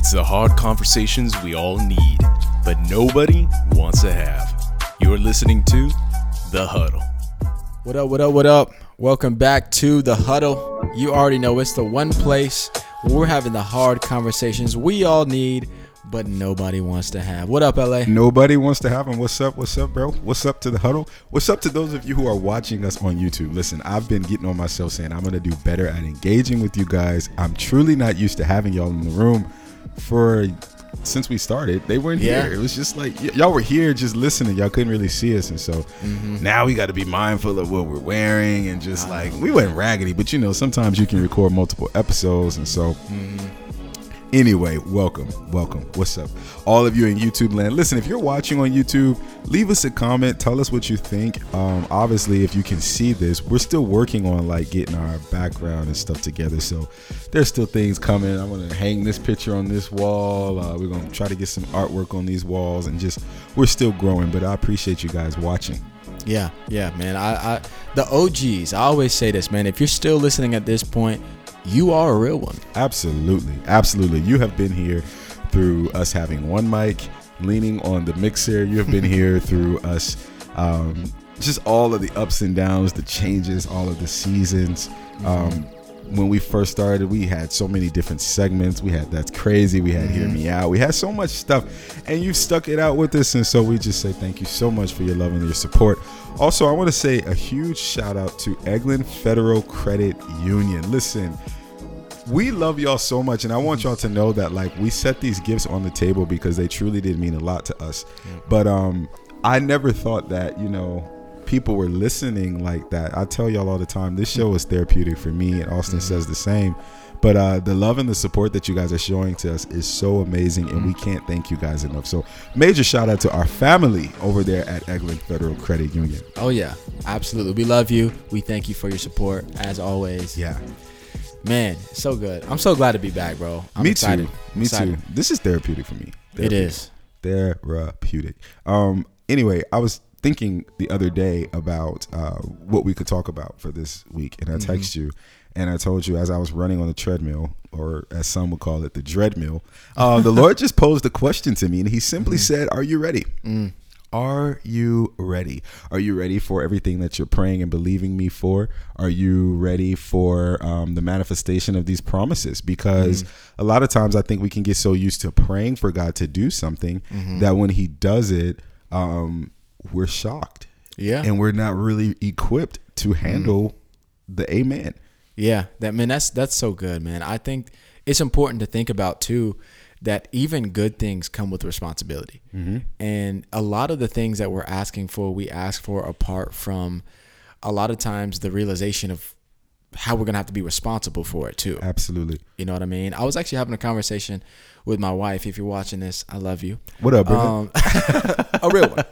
It's the hard conversations we all need, but nobody wants to have. You're listening to The Huddle. What up, what up, what up? Welcome back to The Huddle. You already know it's the one place where we're having the hard conversations we all need, but nobody wants to have. What up, LA? Nobody wants to have them. What's up? What's up, bro? What's up to the huddle? What's up to those of you who are watching us on YouTube? Listen, I've been getting on myself saying I'm going to do better at engaging with you guys. I'm truly not used to having y'all in the room for since we started. They weren't Yeah. here. It was just like y- y'all were here just listening. Y'all couldn't really see us, and so Mm-hmm. now we got to be mindful of what we're wearing and just like we went raggedy. But you know, sometimes you can record multiple episodes, and so. Anyway, welcome, welcome. What's up, all of you in YouTube land? Listen, if you're watching on YouTube, leave us a comment. Tell us what you think. Um, obviously, if you can see this, we're still working on like getting our background and stuff together. So there's still things coming. I'm gonna hang this picture on this wall. Uh, we're gonna try to get some artwork on these walls, and just we're still growing. But I appreciate you guys watching. Yeah, yeah, man. I, I the OGs, I always say this, man. If you're still listening at this point, you are a real one. Absolutely, absolutely. You have been here through us having one mic, leaning on the mixer. You have been here through us, um, just all of the ups and downs, the changes, all of the seasons. Um, when we first started, we had so many different segments. We had that's crazy. We had hear me out. We had so much stuff, and you stuck it out with us. And so we just say thank you so much for your love and your support. Also, I want to say a huge shout out to Eglin Federal Credit Union. Listen, we love y'all so much and i want y'all to know that like we set these gifts on the table because they truly did mean a lot to us but um i never thought that you know people were listening like that i tell y'all all the time this show is therapeutic for me and austin says the same but uh the love and the support that you guys are showing to us is so amazing and we can't thank you guys enough so major shout out to our family over there at eglin federal credit union Oh yeah, absolutely. We love you. We thank you for your support as always. yeah Man, so good. I'm so glad to be back, bro. I'm me excited. too me excited. too this is therapeutic for me It Therapeutic. is. therapeutic. Um. Anyway, I was thinking the other day about uh, what we could talk about for this week, and I Mm-hmm. text you, and I told you as I was running on the treadmill, or as some would call it, the dreadmill. Uh, the Lord just posed a question to me, and He simply Mm-hmm. said, "Are you ready?" Mm. Are you ready? Are you ready for everything that you're praying and believing me for? Are you ready for um, the manifestation of these promises? Because Mm-hmm. a lot of times I think we can get so used to praying for God to do something Mm-hmm. that when He does it, um, we're shocked. Yeah. And we're not really equipped to handle the amen. Yeah, that man, that's that's so good, man. I think it's important to think about too that even good things come with responsibility, mm-hmm. and a lot of the things that we're asking for, we ask for apart from a lot of times the realization of how we're gonna have to be responsible for it too. Absolutely. You know what I mean? I was actually having a conversation with my wife. If you're watching this, I love you. What up, brother? Um, a real one.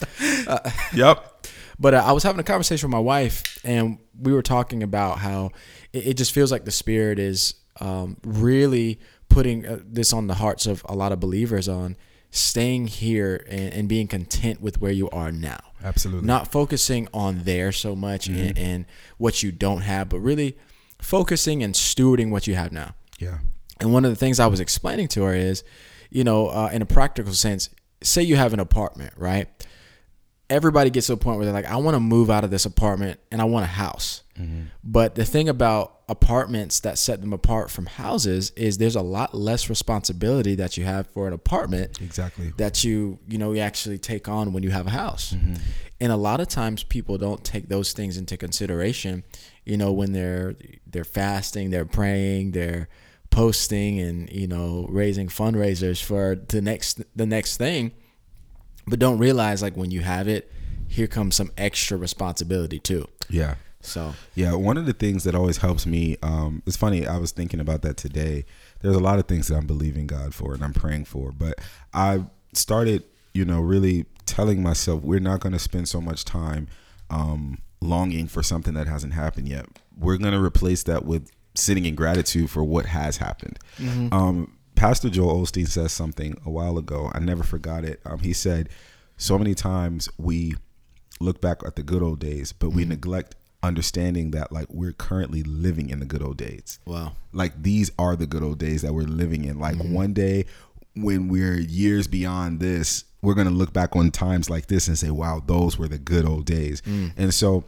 yep. But uh, I was having a conversation with my wife, and we were talking about how it, it just feels like the Spirit is um, really putting uh, this on the hearts of a lot of believers on staying here and, and being content with where you are now. Absolutely. Not focusing on there so much and, and what you don't have, but really focusing and stewarding what you have now. Yeah. And one of the things I was explaining to her is, you know, uh, in a practical sense, say you have an apartment, right? Everybody gets to a point where they're like, I want to move out of this apartment and I want a house. But the thing about apartments that set them apart from houses is there's a lot less responsibility that you have for an apartment Exactly. that you you know you actually take on when you have a house and a lot of times people don't take those things into consideration you know when they're they're fasting they're praying they're posting and you know raising fundraisers for the next the next thing but don't realize like when you have it here comes some extra responsibility too Yeah. so Yeah, one of the things that always helps me, um, it's funny, I was thinking about that today. There's a lot of things that I'm believing God for and I'm praying for, but I started, you know, really telling myself we're not going to spend so much time um, longing for something that hasn't happened yet. We're going to replace that with sitting in gratitude for what has happened. Um, Pastor Joel Osteen says something a while ago. I never forgot it. Um, he said, so many times we look back at the good old days, but we neglect understanding that like we're currently living in the good old days. wow Like these are the good old days that we're living in. Like one day when we're years beyond this, we're going to look back on times like this and say, wow, those were the good old days. Mm. And so,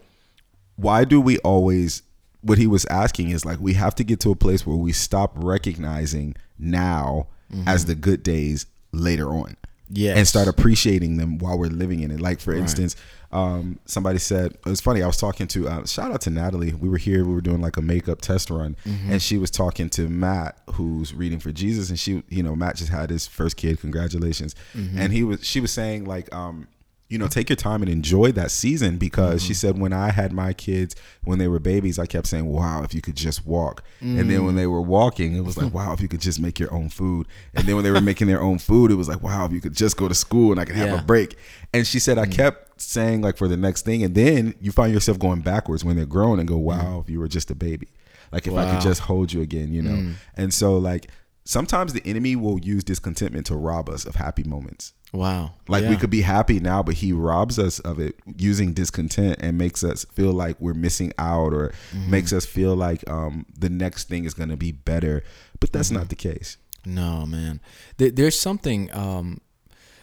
why do we always, what he was asking is like, we have to get to a place where we stop recognizing now mm-hmm. as the good days later on. Yes. And start appreciating them while we're living in it. Like, for instance, um, somebody said, it was funny. I was talking to, uh, shout out to Natalie. We were here, we were doing like a makeup test run, and she was talking to Matt, who's reading for Jesus. And she, you know, Matt just had his first kid. Congratulations. And he was, she was saying, like, um, you know, take your time and enjoy that season because she mm-hmm. said when I had my kids when they were babies, I kept saying, "Wow, if you could just walk." And then when mm. they were walking, it was like, "Wow, if you could just make your own food." And then when they were making their own food, it was like, "Wow, if you could just go to school and I could have Yeah. a break." And she said, I mm. kept saying like for the next thing, and then you find yourself going backwards when they're grown and go, mm. "Wow, if you were just a baby." Like if I could just hold you again, you know. And so like sometimes the enemy will use discontentment to rob us of happy moments. Wow. Like we could be happy now, but he robs us of it using discontent and makes us feel like we're missing out or Mm-hmm. makes us feel like um, the next thing is going to be better. But that's Mm-hmm. not the case. No, man. There, there's something. Um,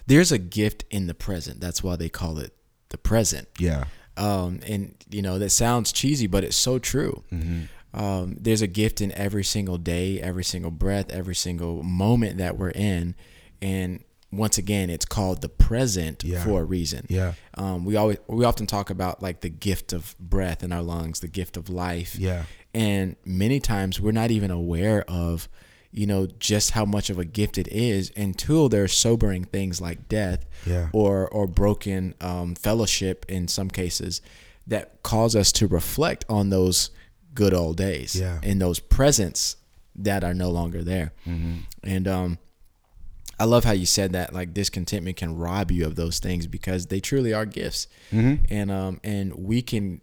there's a gift in the present. That's why they call it the present. Yeah. Um, and you know that sounds cheesy, but it's so true. Um, there's a gift in every single day, every single breath, every single moment that we're in, and once again, it's called the present Yeah. for a reason. Yeah. Um, we always we often talk about like the gift of breath in our lungs, the gift of life. Yeah. And many times we're not even aware of, you know, just how much of a gift it is until there's sobering things like death Yeah. or or broken um, fellowship in some cases that cause us to reflect on those good old days Yeah. and those presents that are no longer there. And um, I love how you said that like discontentment can rob you of those things because they truly are gifts, and um, and we can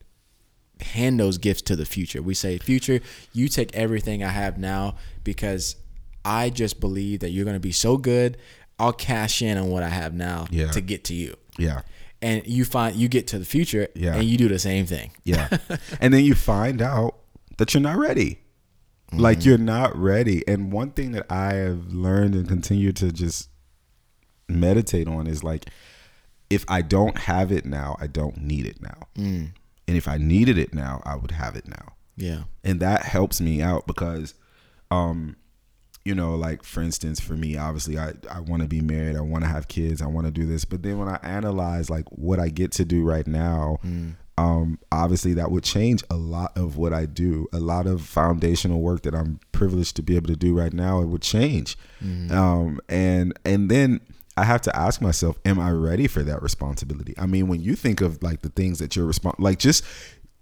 hand those gifts to the future. We say, future, you take everything I have now because I just believe that you're going to be so good. I'll cash in on what I have now Yeah. to get to you. Yeah. And you find you get to the future Yeah. and you do the same thing. Yeah. and then you find out that you're not ready. Like you're not ready. And one thing that I have learned and continue to just meditate on is like if I don't have it now, I don't need it now. And if I needed it now, I would have it now. Yeah. And that helps me out because um you know, like for instance, for me, obviously, I, I want to be married. I want to have kids. I want to do this. But then when I analyze like what I get to do right now, um, obviously that would change a lot of what I do. A lot of foundational work that I'm privileged to be able to do right now, it would change. Um, and and then I have to ask myself, am I ready for that responsibility? I mean, when you think of like the things that you're respon like just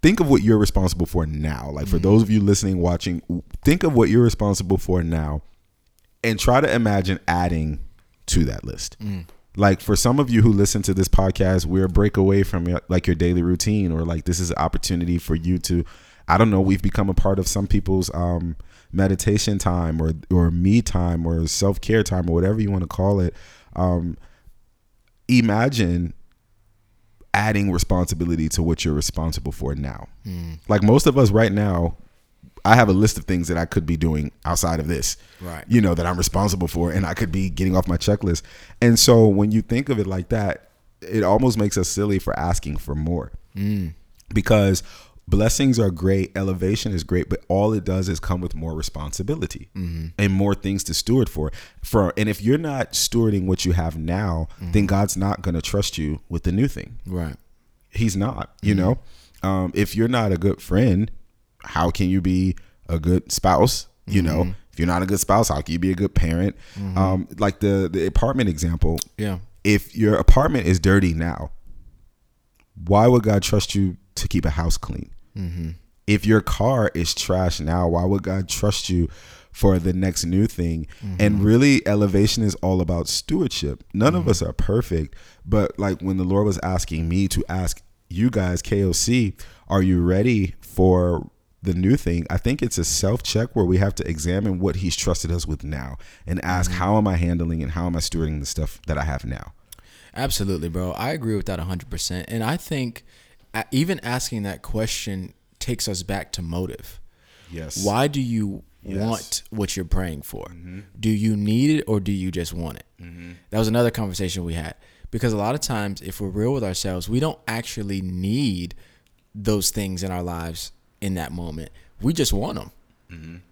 think of what you're responsible for now. Like for those of you listening, watching, think of what you're responsible for now and try to imagine adding to that list. Like for some of you who listen to this podcast, we're a break away from your, like your daily routine, or like this is an opportunity for you to, I don't know, we've become a part of some people's um, meditation time or or me time or self care time or whatever you want to call it. Um, imagine adding responsibility to what you're responsible for now. Like most of us right now, I have a list of things that I could be doing outside of this. Right. You know, that I'm responsible for and I could be getting off my checklist. And so when you think of it like that, it almost makes us silly for asking for more. Mm. Because blessings are great, elevation is great, but all it does is come with more responsibility mm-hmm. and more things to steward for. For and if you're not stewarding what you have now, mm-hmm. then God's not going to trust you with the new thing Right. he's not you mm-hmm. know um, if you're not a good friend how can you be a good spouse? You know mm-hmm. if you're not a good spouse how can you be a good parent? Mm-hmm. Um, like the the apartment example Yeah. if your apartment is dirty now why would god trust you to keep a house clean? Mm-hmm. If your car is trash now why would god trust you for the next new thing? And really elevation is all about stewardship. None of us are perfect but like when the lord was asking me to ask you guys koc are you ready for the new thing i think it's a self check where we have to examine what he's trusted us with now and ask mm-hmm. how am i handling and how am i stewarding the stuff that i have now Absolutely, bro. I agree with that 100%. And I think even asking that question takes us back to motive. yes Why do you Yes. want what you're praying for? Mm-hmm. Do you need it or do you just want it? Mm-hmm. That was another conversation we had because a lot of times, if we're real with ourselves, we don't actually need those things in our lives in that moment. We just want them,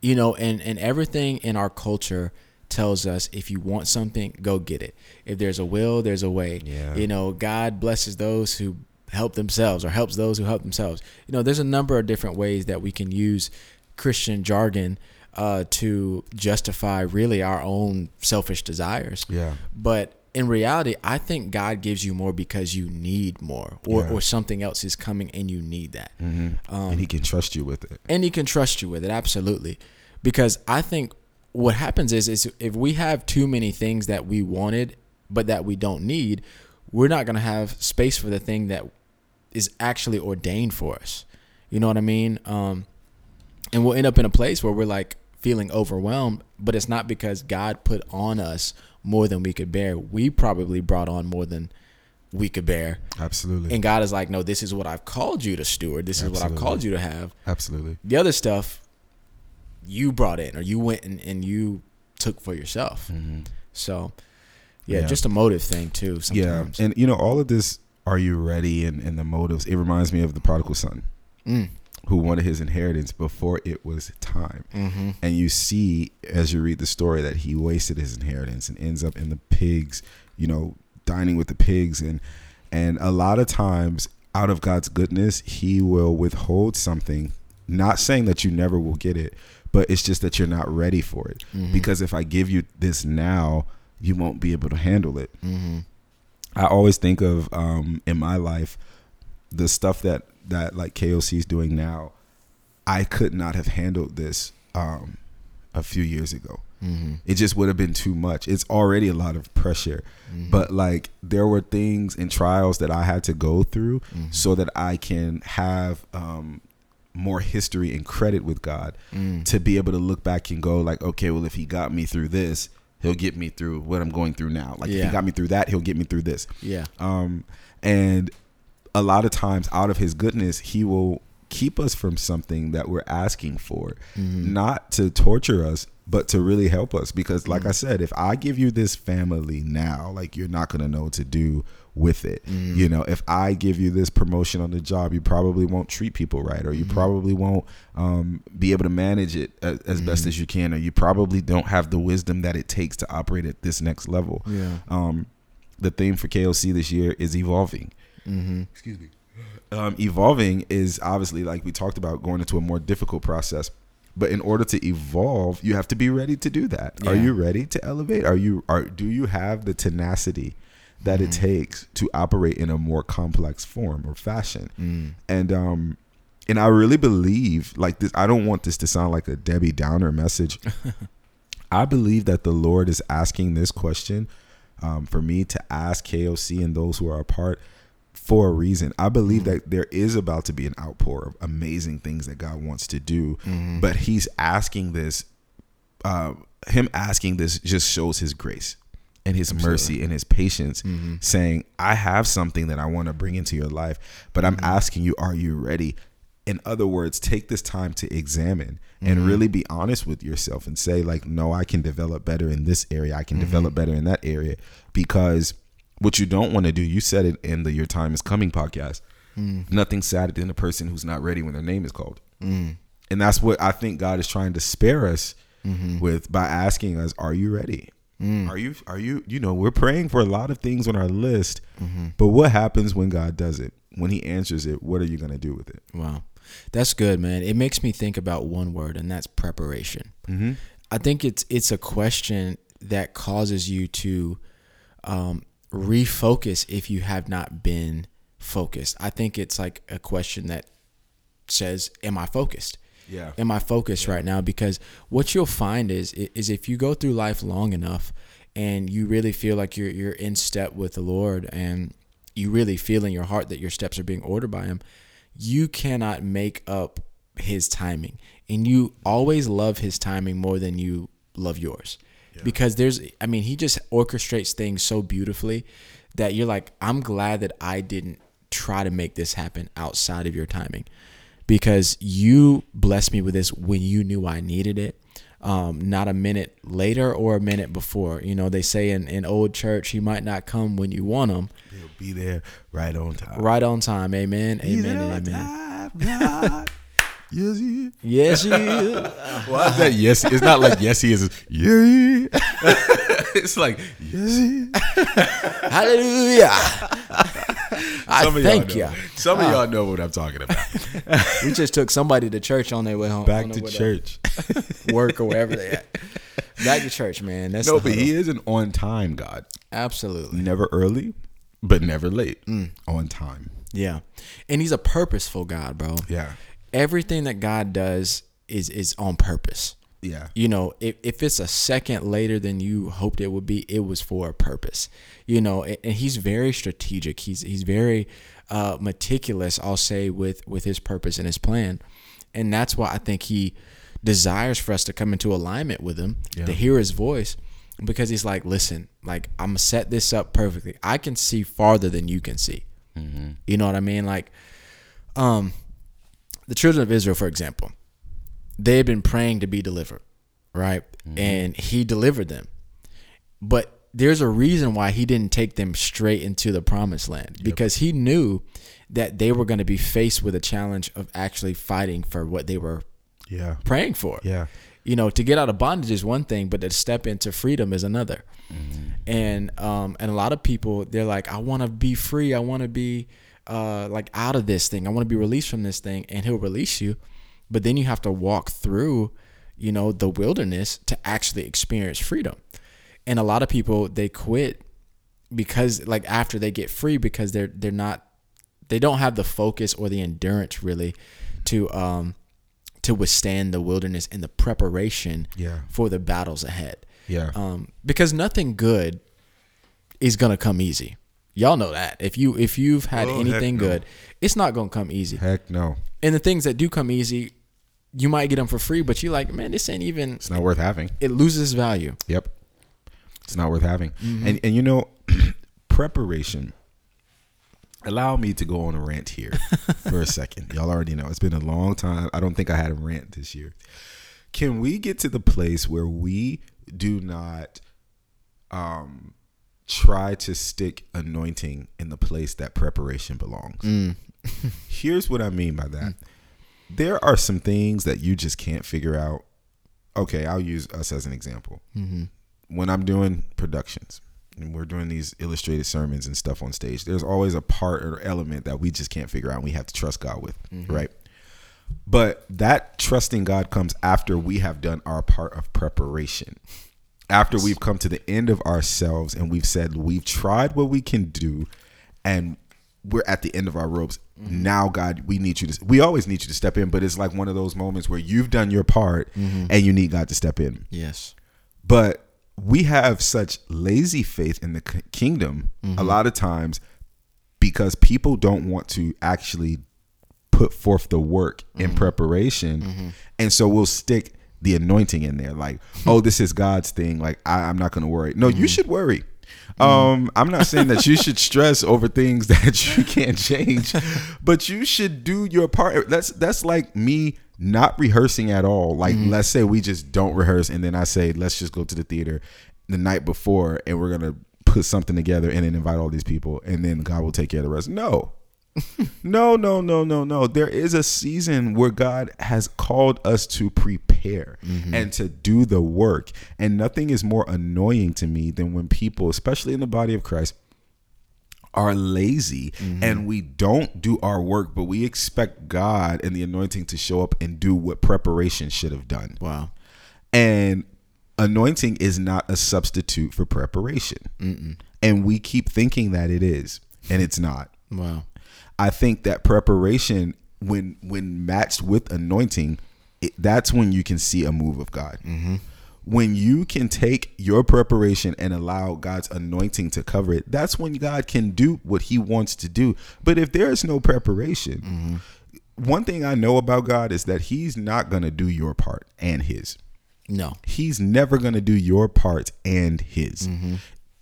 you know. And and everything in our culture tells us if you want something, go get it. If there's a will, there's a way. Yeah. You know, God blesses those who help themselves or helps those who help themselves. You know, there's a number of different ways that we can use Christian jargon uh, to justify really our own selfish desires. Yeah. But in reality, I think God gives you more because you need more, or, Yeah. Mm-hmm. or something else is coming and you need that. Um, and he can trust you with it. and he can trust you with it absolutely because i think what happens is is if we have too many things that we wanted but that we don't need we're not going to have space for the thing that is actually ordained for us you know what i mean um and we'll end up in a place where we're like feeling overwhelmed but it's not because god put on us more than we could bear we probably brought on more than we could bear Absolutely. and god is like no this is what i've called you to steward this is what i've called you to have Absolutely. the other stuff you brought in or you went and, and you took for yourself. So yeah, Yeah. just a motive thing too sometimes. Yeah. And you know, all of this are you ready and, and the motives, it reminds me of the prodigal son Mm. Who wanted his inheritance before it was time. Mm-hmm. And you see as you read the story that he wasted his inheritance and ends up in the pigs, you know, dining with the pigs and and a lot of times out of God's goodness, he will withhold something, not saying that you never will get it, but it's just that you're not ready for it. Mm-hmm. Because if I give you this now, you won't be able to handle it. Mm-hmm. I always think of um, in my life the stuff that that like KOC is doing now. I could not have handled this um, a few years ago. Mm-hmm. It just would have been too much. It's already a lot of pressure, Mm-hmm. but like there were things and trials that I had to go through Mm-hmm. so that I can have um, more history and credit with God Mm. to be able to look back and go like, okay, well, if He got me through this, He'll get me through what I'm going through now. Like if He got me through that, He'll get me through this. Yeah. Um, and a lot of times, out of His goodness, He will keep us from something that we're asking for, Mm-hmm. not to torture us, but to really help us. Because, like I said, if I give you this family now, like you're not gonna know what to do with it. You know, if I give you this promotion on the job, you probably won't treat people right, or you probably won't um, be able to manage it as, as best as you can, or you probably don't have the wisdom that it takes to operate at this next level. Yeah. Um, the theme for KOC this year is evolving. Mm-hmm. Excuse me. Um, evolving is obviously like we talked about going into a more difficult process. But in order to evolve, you have to be ready to do that. Are you ready to elevate? Are you are do you have the tenacity that it Mm-hmm. takes to operate in a more complex form or fashion? Mm. And um and I really believe like this I don't want this to sound like a Debbie Downer message. I believe that the Lord is asking this question um, for me to ask KOC and those who are a part for a reason. I believe mm. that there is about to be an outpour of amazing things that God wants to do, mm-hmm. but He's asking this. Uh, him asking this just shows His grace and His mercy and His patience, mm-hmm. saying, "I have something that I want to bring into your life, but I'm mm-hmm. asking you, are you ready?" in other words, take this time to examine and really be honest with yourself and say, like, no, I can develop better in this area. I can develop better in that area. Because what you don't want to do, you said it in the Your Time is Coming podcast. Mm. Nothing sadder than a person who's not ready when their name is called. Mm. And that's what I think God is trying to spare us mm-hmm. with by asking us, Are you ready? Mm. Are you are you you know, we're praying for a lot of things on our list, mm-hmm. but what happens when God does it? When he answers it, what are you gonna do with it? Wow. That's good, man. It makes me think about one word, and that's preparation. Mm-hmm. I think it's it's a question that causes you to um, refocus if you have not been focused. I think it's like a question that says, "Am I focused? Yeah. Am I focused right now?" Because what you'll find is is if you go through life long enough and you really feel like you're you're in step with the Lord and you really feel in your heart that your steps are being ordered by Him, you cannot make up His timing, and you always love His timing more than you love yours, because there's, I mean, He just orchestrates things so beautifully that you're like, I'm glad that I didn't try to make this happen outside of your timing because you blessed me with this when you knew I needed it. um, not a minute later or a minute before. You know, they say in, in old church, he might not come when you want him. He'll be there right on time. Right on time. Amen. Amen. Amen. time. Yes, he is. Yes, you. Why is that? Yes, it's not like yes, he is. Yeah, it's like yes, he is. Hallelujah. I Some of thank y'all know. Some of uh, y'all know what I'm talking about. We just took somebody to church on their way home. Back to church. work or wherever they at. Back to church, man. That's No, the but he is an on time God. absolutely Never early, but never late. Mm. On time. yeah, and he's a purposeful God, bro. Yeah. Everything that God does is is on purpose. Yeah. You know, if, if it's a second later than you hoped it would be, it was for a purpose. You know, and, and he's very strategic. He's he's very uh, meticulous. I'll say with with his purpose and his plan, and that's why I think he desires for us to come into alignment with him Yeah. to hear his voice, because he's like, listen, like I'm gonna set this up perfectly. I can see farther than you can see. You know what I mean? Like, um, the children of Israel, for example, they had been praying to be delivered, right? And he delivered them. But there's a reason why he didn't take them straight into the promised land because he knew that they were going to be faced with a challenge of actually fighting for what they were Yeah. praying for. Yeah. You know, to get out of bondage is one thing, but to step into freedom is another. And um and a lot of people they're like, I want to be free. I want to be uh like out of this thing. I want to be released from this thing, and he'll release you. But then you have to walk through, you know, the wilderness to actually experience freedom. And a lot of people they quit because like after they get free because they're they're not they don't have the focus or the endurance really to um to withstand the wilderness and the preparation Yeah. for the battles ahead. Yeah. Um, because nothing good is gonna come easy. Y'all know that. If you if you've had Oh, anything no. good, it's not gonna come easy. Heck no. And the things that do come easy, you might get them for free, but you're like, man, this ain't even. It's not worth having. It loses value. Yep. It's not worth having. Mm-hmm. And and you know, preparation. Allow me to go on a rant here for a second. Y'all already know it's been a long time. I don't think I had a rant this year. Can we get to the place where we do not um try to stick anointing in the place that preparation belongs? Mm. Here's what I mean by that. There are some things that you just can't figure out. Okay, I'll use us as an example Mm-hmm. when I'm doing productions and we're doing these illustrated sermons and stuff on stage, there's always a part or element that we just can't figure out. And we have to trust God with, right? But that trusting God comes after we have done our part of preparation. After we've come to the end of ourselves and we've said we've tried what we can do and we're at the end of our ropes. Mm-hmm. Now, God, we need you to. We always need you to step in, but it's like one of those moments where you've done your part mm-hmm. and you need God to step in. Yes. but we have such lazy faith in the kingdom a mm-hmm. lot of times because people don't want to actually put forth the work in preparation. And so we'll stick the anointing in there. Like oh this is god's thing. Like I, i'm not going to worry. No you should worry. Um i'm not saying that you should stress over things that you can't change but you should do your part. That's that's like me not rehearsing at all. Like let's say we just don't rehearse and then i say let's just go to the theater the night before and we're gonna put something together and then invite all these people and then god will take care of the rest. No. No, no, no, no, no. There is a season where God has called us to prepare Mm-hmm. and to do the work. And nothing is more annoying to me than when people, especially in the body of Christ, are lazy mm-hmm. and we don't do our work, but we expect God and the anointing to show up and do what preparation should have done. Wow. And anointing is not a substitute for preparation. And we keep thinking that it is, and it's not. Wow. I think that preparation, when when matched with anointing, it, that's when you can see a move of God. Mm-hmm. When you can take your preparation and allow God's anointing to cover it, that's when God can do what He wants to do. But if there is no preparation, mm-hmm. one thing I know about God is that He's not going to do your part and His. No. He's never going to do your part and his. Mm-hmm.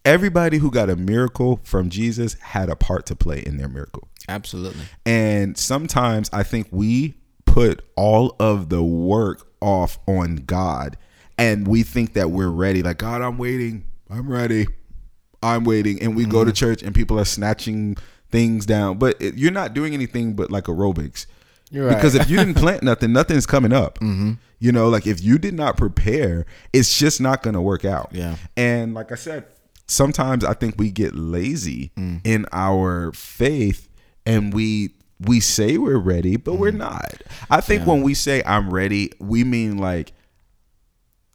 Everybody who got a miracle from Jesus had a part to play in their miracle. Absolutely. And sometimes I think we put all of the work off on God and we think that we're ready. Like God, I'm waiting. I'm ready. I'm waiting, and we go to mm-hmm. church and people are snatching things down, but it, you're not doing anything but like aerobics. Right. Because if you didn't plant nothing, nothing's coming up. Mm-hmm. You know, like if you did not prepare, it's just not going to work out. Yeah. And like I said, sometimes I think we get lazy mm. in our faith and we we say we're ready, but we're not. I think when we say I'm ready, we mean like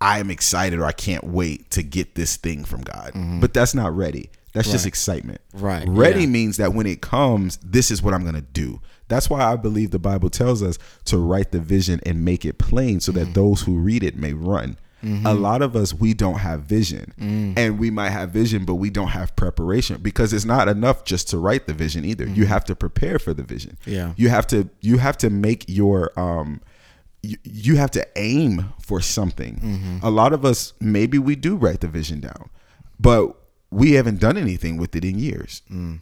I'm excited or I can't wait to get this thing from God. But that's not ready. That's just excitement. Right, Ready yeah. means that when it comes, this is what I'm going to do. That's why I believe the Bible tells us to write the vision and make it plain so Mm-hmm. that those who read it may run. A lot of us, we don't have vision. Mm. And we might have vision, but we don't have preparation because it's not enough just to write the vision either. You have to prepare for the vision. Mm-hmm. Yeah. You have to you have to make your um you, you have to aim for something. Mm-hmm. A lot of us maybe we do write the vision down, but we haven't done anything with it in years. Mm.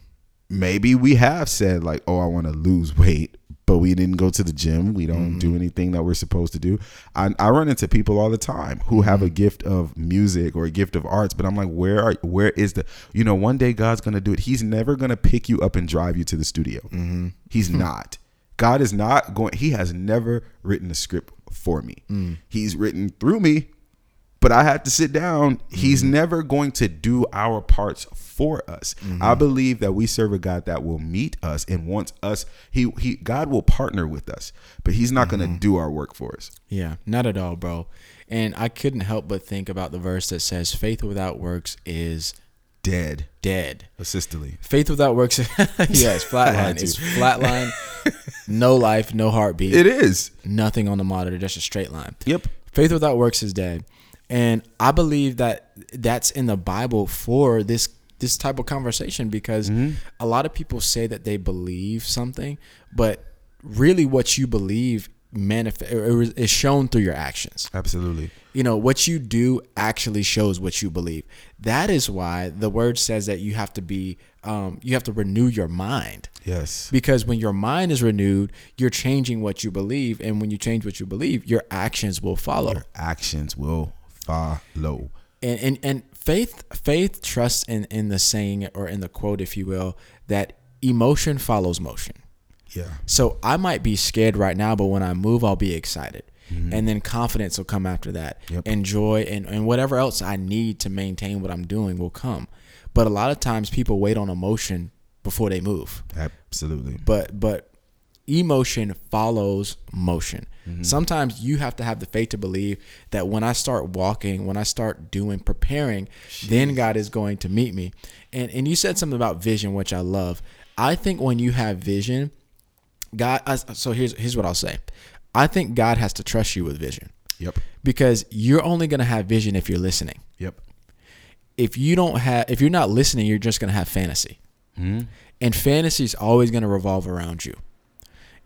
Maybe we have said like, "Oh, I want to lose weight," but we didn't go to the gym. We don't Mm-hmm. do anything that we're supposed to do. I, I run into people all the time who have Mm-hmm. a gift of music or a gift of arts, but I'm like, where are where is the? You know, one day God's gonna do it. He's never gonna pick you up and drive you to the studio. Mm-hmm. He's not. God is not going. He has never written a script for me. Mm. He's written through me, but I had to sit down. He's Mm-hmm. never going to do our parts for us. Mm-hmm. I believe that we serve a God that will meet us and wants us. He he God will partner with us, but He's not Mm-hmm. going to do our work for us. Yeah, not at all, bro. And I couldn't help but think about the verse that says, "Faith without works is Dead, dead." assistily. Faith without works, yes, flatline. It's flatline, no life, no heartbeat, It is. nothing on the monitor, just a straight line. Yep. Faith without works is dead, and I believe that that's in the Bible for this this type of conversation because a lot of people say that they believe something, but really, what you believe manifest is shown through your actions. Absolutely. you know what you do actually shows what you believe. That is why the word says that you have to be um, you have to renew your mind. Yes. because when your mind is renewed you're changing what you believe. And when you change what you believe your actions will follow. Actions will follow. and and, and faith faith trusts in in the saying or in the quote if you will that emotion follows motion Yeah. So I might be scared right now, but when I move, I'll be excited. And then confidence will come after that. Mm-hmm. Yep. And joy and, and whatever else I need to maintain what I'm doing will come. But a lot of times people wait on emotion before they move. Absolutely. But but emotion follows motion. Mm-hmm. Sometimes you have to have the faith to believe that when I start walking, when I start doing preparing, then God is going to meet me. And and you said something about vision which I love. I think when you have vision, God I- so here's here's what I'll say. I think God has to trust you with vision Yep. because you're only going to have vision if you're listening. Yep. If you don't have if you're not listening, you're just going to have fantasy. And fantasy is always going to revolve around you.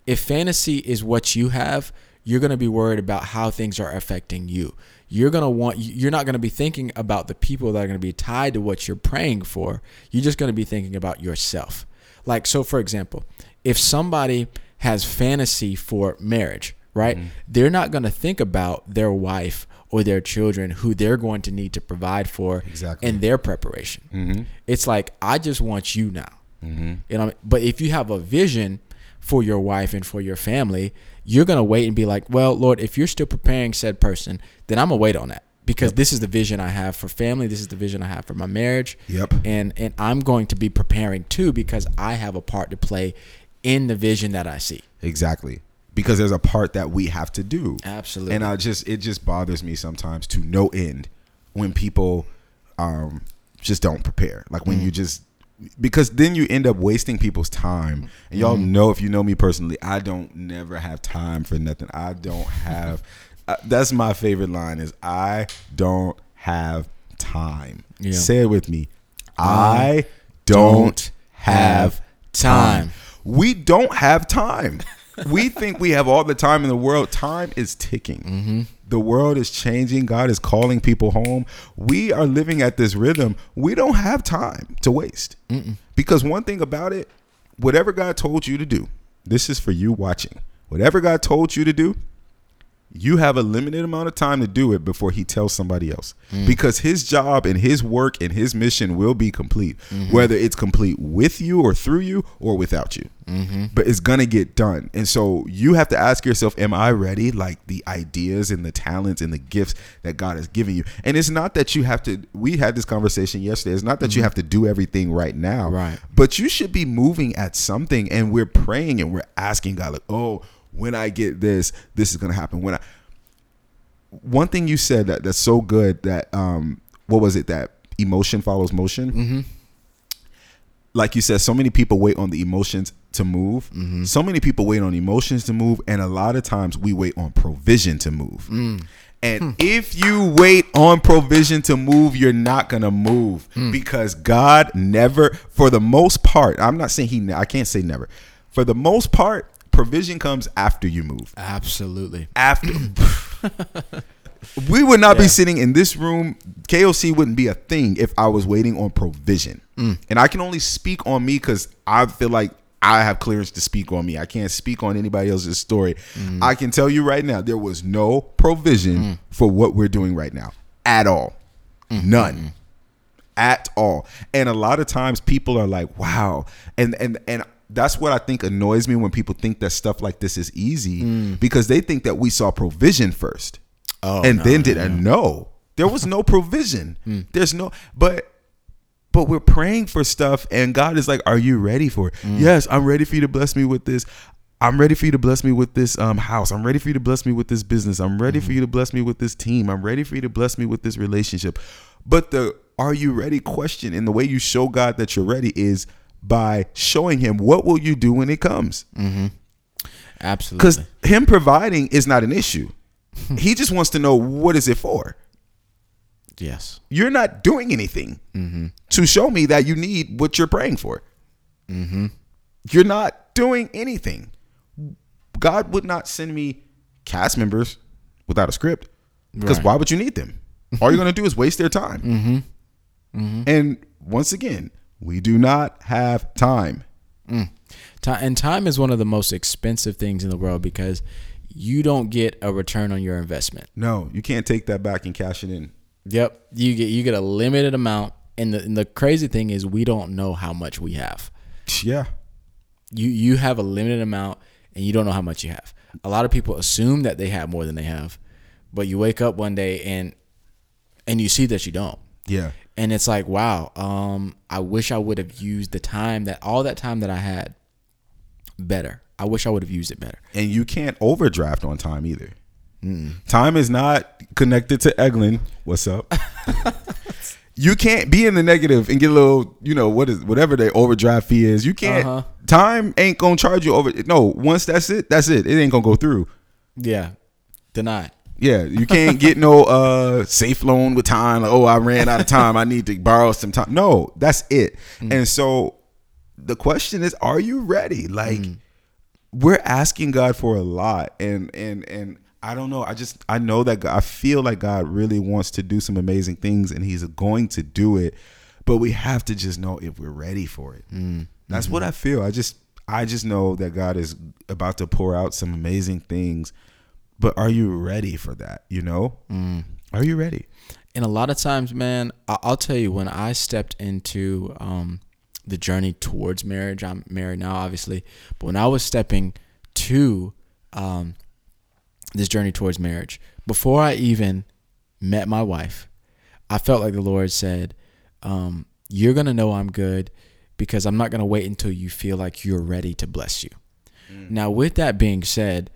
If fantasy is what you have, you're going to be worried about how things are affecting you. You're going to want you're not going to be thinking about the people that are going to be tied to what you're praying for. You're just going to be thinking about yourself. Like so for example, if somebody has fantasy for marriage, right? They're not going to think about their wife or their children who they're going to need to provide for Exactly. in their preparation. It's like I just want you now. Mm-hmm. You know, but if you have a vision for your wife and for your family, you're gonna wait and be like, "Well, Lord, if you're still preparing said person, then I'm gonna wait on that because this is the vision I have for family. This is the vision I have for my marriage. Yep. And and I'm going to be preparing too because I have a part to play in the vision that I see. Exactly. Because there's a part that we have to do. Absolutely. And I just it just bothers me sometimes to no end when people um just don't prepare. Like when you just because then you end up wasting people's time. And y'all know if you know me personally, I don't never have time for nothing. I don't have uh, that's my favorite line is I don't have time. Yeah. Say it with me. I don't have time. We don't have time. we think we have all the time in the world. Time is ticking. The world is changing. God is calling people home. We are living at this rhythm. We don't have time to waste. Because one thing about it, whatever God told you to do, this is for you watching. Whatever God told you to do, you have a limited amount of time to do it before he tells somebody else. Mm. Because his job and his work and his mission will be complete mm-hmm. whether it's complete with you or through you or without you. Mm-hmm. But it's gonna get done. And so you have to ask yourself am i ready? Like the ideas and the talents and the gifts that god has given you. And it's not that you have to we had this conversation yesterday. It's not that you mm-hmm. have to do everything right now Right. but you should be moving at something and we're praying and we're asking god like oh when i get this this is gonna happen. When i one thing you said that that's so good that um what was it that emotion follows motion? Mm-hmm. like you said so many people wait on the emotions to move. So many people wait on emotions to move and a lot of times we wait on provision to move. And if you wait on provision to move you're not gonna move because god never for the most part i'm not saying he i can't say never. For the most part provision comes after you move. Absolutely. after. We would not be sitting in this room. Koc wouldn't be a thing if i was waiting on provision. Mm. And i can only speak on me because i feel like i have clearance to speak on me. I can't speak on anybody else's story. Mm. I can tell you right now there was no provision mm. for what we're doing right now. At all. Mm-hmm. None. At all. And a lot of times people are like, wow. And and and that's what I think annoys me when people think that stuff like this is easy hmm. because they think that we saw provision first. Oh, and no, then no, did and no. There was no provision. Hmm. There's no but but we're praying for stuff and God is like, Are you ready for it? Hmm. Yes, I'm ready for you to bless me with this. I'm ready for you to bless me with this um, house. I'm ready for you to bless me with this business. I'm ready for you to bless me with this team. I'm ready for you to bless me with this relationship. But the are you ready question and the way you show God that you're ready is by showing him what will you do when it comes. Mm-hmm. Absolutely. Because him providing is not an issue. he just wants to know what is it for. yes. You're not doing anything mm-hmm. to show me that you need what you're praying for. Mm-hmm. You're not doing anything. God would not send me cast members without a script because Right. why would you need them? All you're going to do is waste their time. And once again, we do not have time. Mm. Time and time is one of the most expensive things in the world because you don't get a return on your investment. No, you can't take that back and cash it in. Yep. You get you get a limited amount and the and the crazy thing is we don't know how much we have. Yeah. You you have a limited amount and you don't know how much you have. A lot of people assume that they have more than they have, but you wake up one day and and you see that you don't. Yeah. And it's like wow um i wish i would have used the time that all that time that i had better i wish i would have used it better And you can't overdraft on time either. Time is not connected to Eglin. What's up? you can't be in the negative and get a little, you know, what is whatever the overdraft fee is. You can't. Uh-huh. Time ain't gonna charge you over. No, once that's it, that's it. It ain't gonna go through. yeah denied Yeah, you can't get no uh safe loan with time. Like, oh, I ran out of time. I need to borrow some time. No, that's it. Mm. And so the question is, are you ready? Like mm. we're asking God for a lot, and and and I don't know. I just I know that God, I feel like God really wants to do some amazing things, and He's going to do it. But we have to just know if we're ready for it. Mm. That's mm-hmm. what I feel. I just I just know that God is about to pour out some amazing things. But are you ready for that? You know, are you ready? and a lot of times man I- i'll tell you when i stepped into um the journey towards marriage i'm married now obviously but when i was stepping to um this journey towards marriage before i even met my wife i felt like the lord said um you're gonna know i'm good because i'm not gonna wait until you feel like you're ready to bless you now with that being said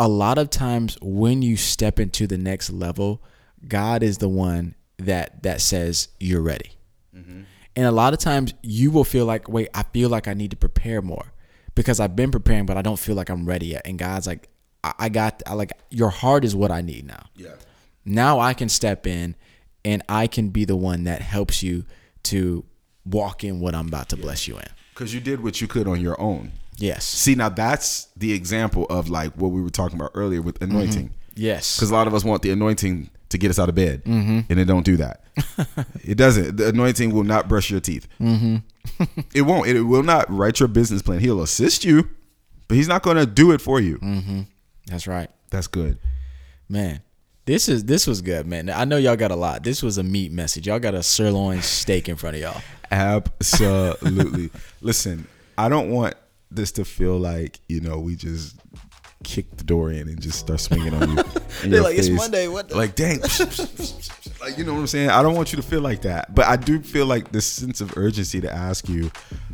a lot of times when you step into the next level, God is the one that that says you're ready. Mm-hmm. And a lot of times you will feel like, wait, I feel like I need to prepare more because I've been preparing, but I don't feel like I'm ready yet. And God's like, I, I got, I like your heart is what I need now. Yeah. Now I can step in and I can be the one that helps you to walk in what I'm about to bless you in. Because you did what you could on your own. Yes. See, now that's the example of like what we were talking about earlier with mm-hmm. anointing. Yes. Because a lot of us want the anointing to get us out of bed, mm-hmm. and it don't do that. it doesn't. The anointing will not brush your teeth. Mm-hmm. it won't. It will not write your business plan. He'll assist you, but he's not going to do it for you. That's right. That's good. Man, this is this was good, man. I know y'all got a lot. This was a meat message. Y'all got a sirloin steak in front of y'all. Absolutely. Listen, I don't want this to feel like you know we just kick the door in and just start swinging on you. They're like, "It's. Monday, what the-" Like, dang. like, you know what I'm saying? I don't want you to feel like that, but I do feel like this sense of urgency to ask you,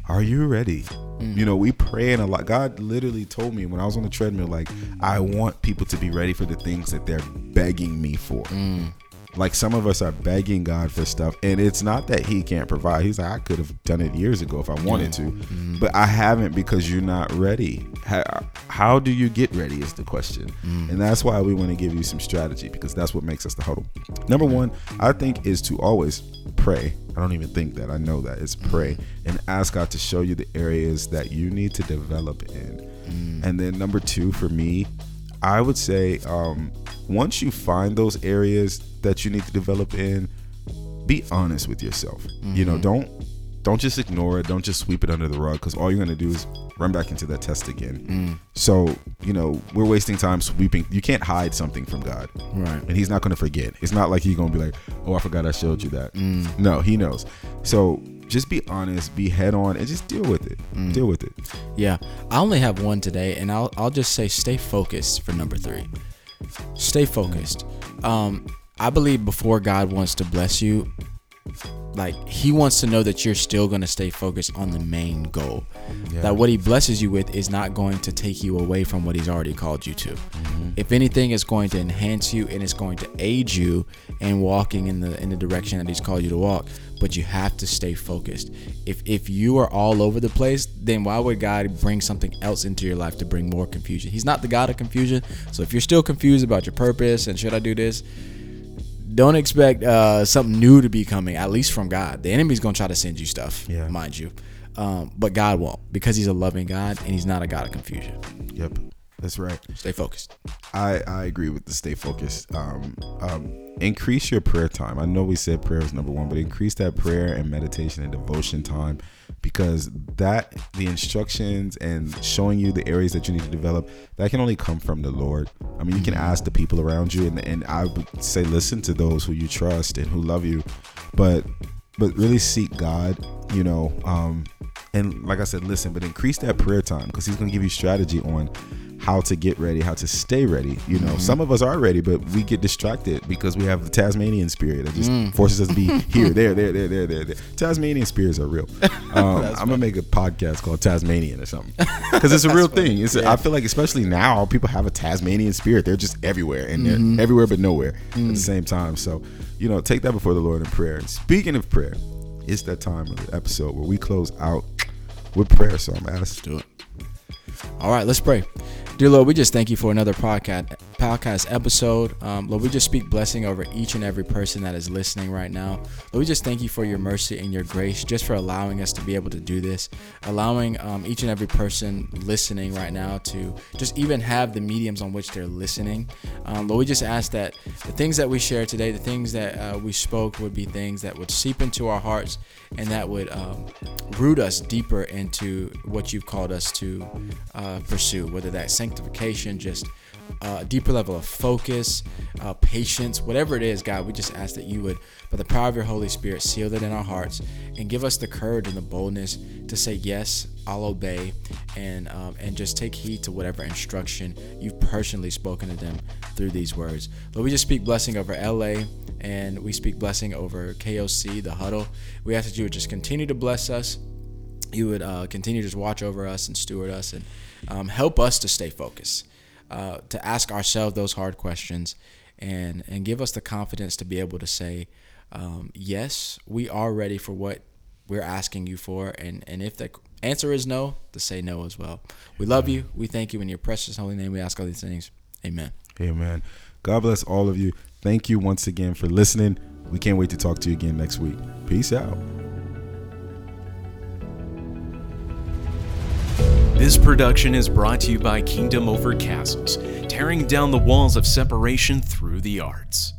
are you ready? Mm. You know, we praying a lot. God literally told me when I was on the treadmill, like, I want people to be ready for the things that they're begging me for. Mm. Like some of us are begging God for stuff, and it's not that He can't provide. He's like, I could have done it years ago if I wanted to, Mm-hmm. but I haven't because you're not ready. How, how do you get ready is the question, Mm. and that's why we want to give you some strategy because that's what makes us the huddle. Number one, I think, is to always pray. I don't even think that I know that it's pray Mm-hmm. and ask God to show you the areas that you need to develop in, Mm. and then number two for me, I would say um, once you find those areas that you need to develop in, be honest with yourself. You know, mm-hmm. don't don't just ignore it. Don't just sweep it under the rug because all you're gonna do is run back into that test again. Mm. So you know we're wasting time sweeping. You can't hide something from God, Right. and He's not gonna forget. It's not like He's gonna be like, "Oh, I forgot I showed you that." Mm. No, He knows. So just be honest, be head on, and just deal with it. Mm. Deal with it. Yeah, I only have one today, and I'll I'll just say stay focused for number three. Stay focused. Um, I believe before God wants to bless you, like He wants to know that you're still going to stay focused on the main goal. That what He blesses you with is not going to take you away from what He's already called you to. Mm-hmm. If anything, it's going to enhance you and it's going to aid you in walking in the in the direction that He's called you to walk. But you have to stay focused. If if you are all over the place, then why would God bring something else into your life to bring more confusion? He's not the God of confusion. So if you're still confused about your purpose and should I do this, don't expect uh, something new to be coming, at least from God. The enemy's gonna try to send you stuff, Yeah. mind you, um, but God won't because He's a loving God and He's not a God of confusion. Yep, that's right. Stay focused. I, I agree with the stay focused. Um, um, increase your prayer time. I know we said prayer is number one, but increase that prayer and meditation and devotion time because that the instructions and showing you the areas that you need to develop that can only come from the Lord. I mean, you can ask the people around you, and, and I would say listen to those who you trust and who love you, but but really seek God. You know, um, and like I said, listen, but increase that prayer time because He's going to give you strategy on how to get ready, how to stay ready. You know, mm-hmm. some of us are ready, but we get distracted because we have the Tasmanian spirit that just mm. forces us to be here, there, there, there, there, there, there. Tasmanian spirits are real. Um, I'm gonna make a podcast called Tasmanian or something because it's a real thing. It's a, I feel like especially now people have a Tasmanian spirit. They're just everywhere and they're mm-hmm. everywhere but nowhere at the mm. same time. So you know, take that before the Lord in prayer. And speaking of prayer, it's that time of the episode where we close out with prayer. So I'm gonna ask Do it. All right, let's pray. Dear Lord, we just thank you for another podcast podcast episode. Um, Lord, we just speak blessing over each and every person that is listening right now. Lord, we just thank you for your mercy and your grace, just for allowing us to be able to do this, allowing um, each and every person listening right now to just even have the mediums on which they're listening. Um, Lord, we just ask that the things that we share today, the things that uh, we spoke, would be things that would seep into our hearts and that would um, root us deeper into what you've called us to uh, pursue, whether that's sanctification, just uh, a deeper level of focus, uh, patience, whatever it is, God, we just ask that you would, by the power of your Holy Spirit, seal that in our hearts and give us the courage and the boldness to say, Yes, I'll obey, and um, and just take heed to whatever instruction you've personally spoken to them through these words. Lord, we just speak blessing over LA and we speak blessing over KOC, the huddle. We ask that you would just continue to bless us you would uh, continue to just watch over us and steward us and um, help us to stay focused, uh, to ask ourselves those hard questions, and and give us the confidence to be able to say, um, yes, we are ready for what we're asking you for, and and if the answer is no, to say no as well. We love you. We thank you in your precious holy name. We ask all these things. Amen. Amen. God bless all of you. Thank you once again for listening. We can't wait to talk to you again next week. Peace out. This production is brought to you by Kingdom Over Castles, tearing down the walls of separation through the arts.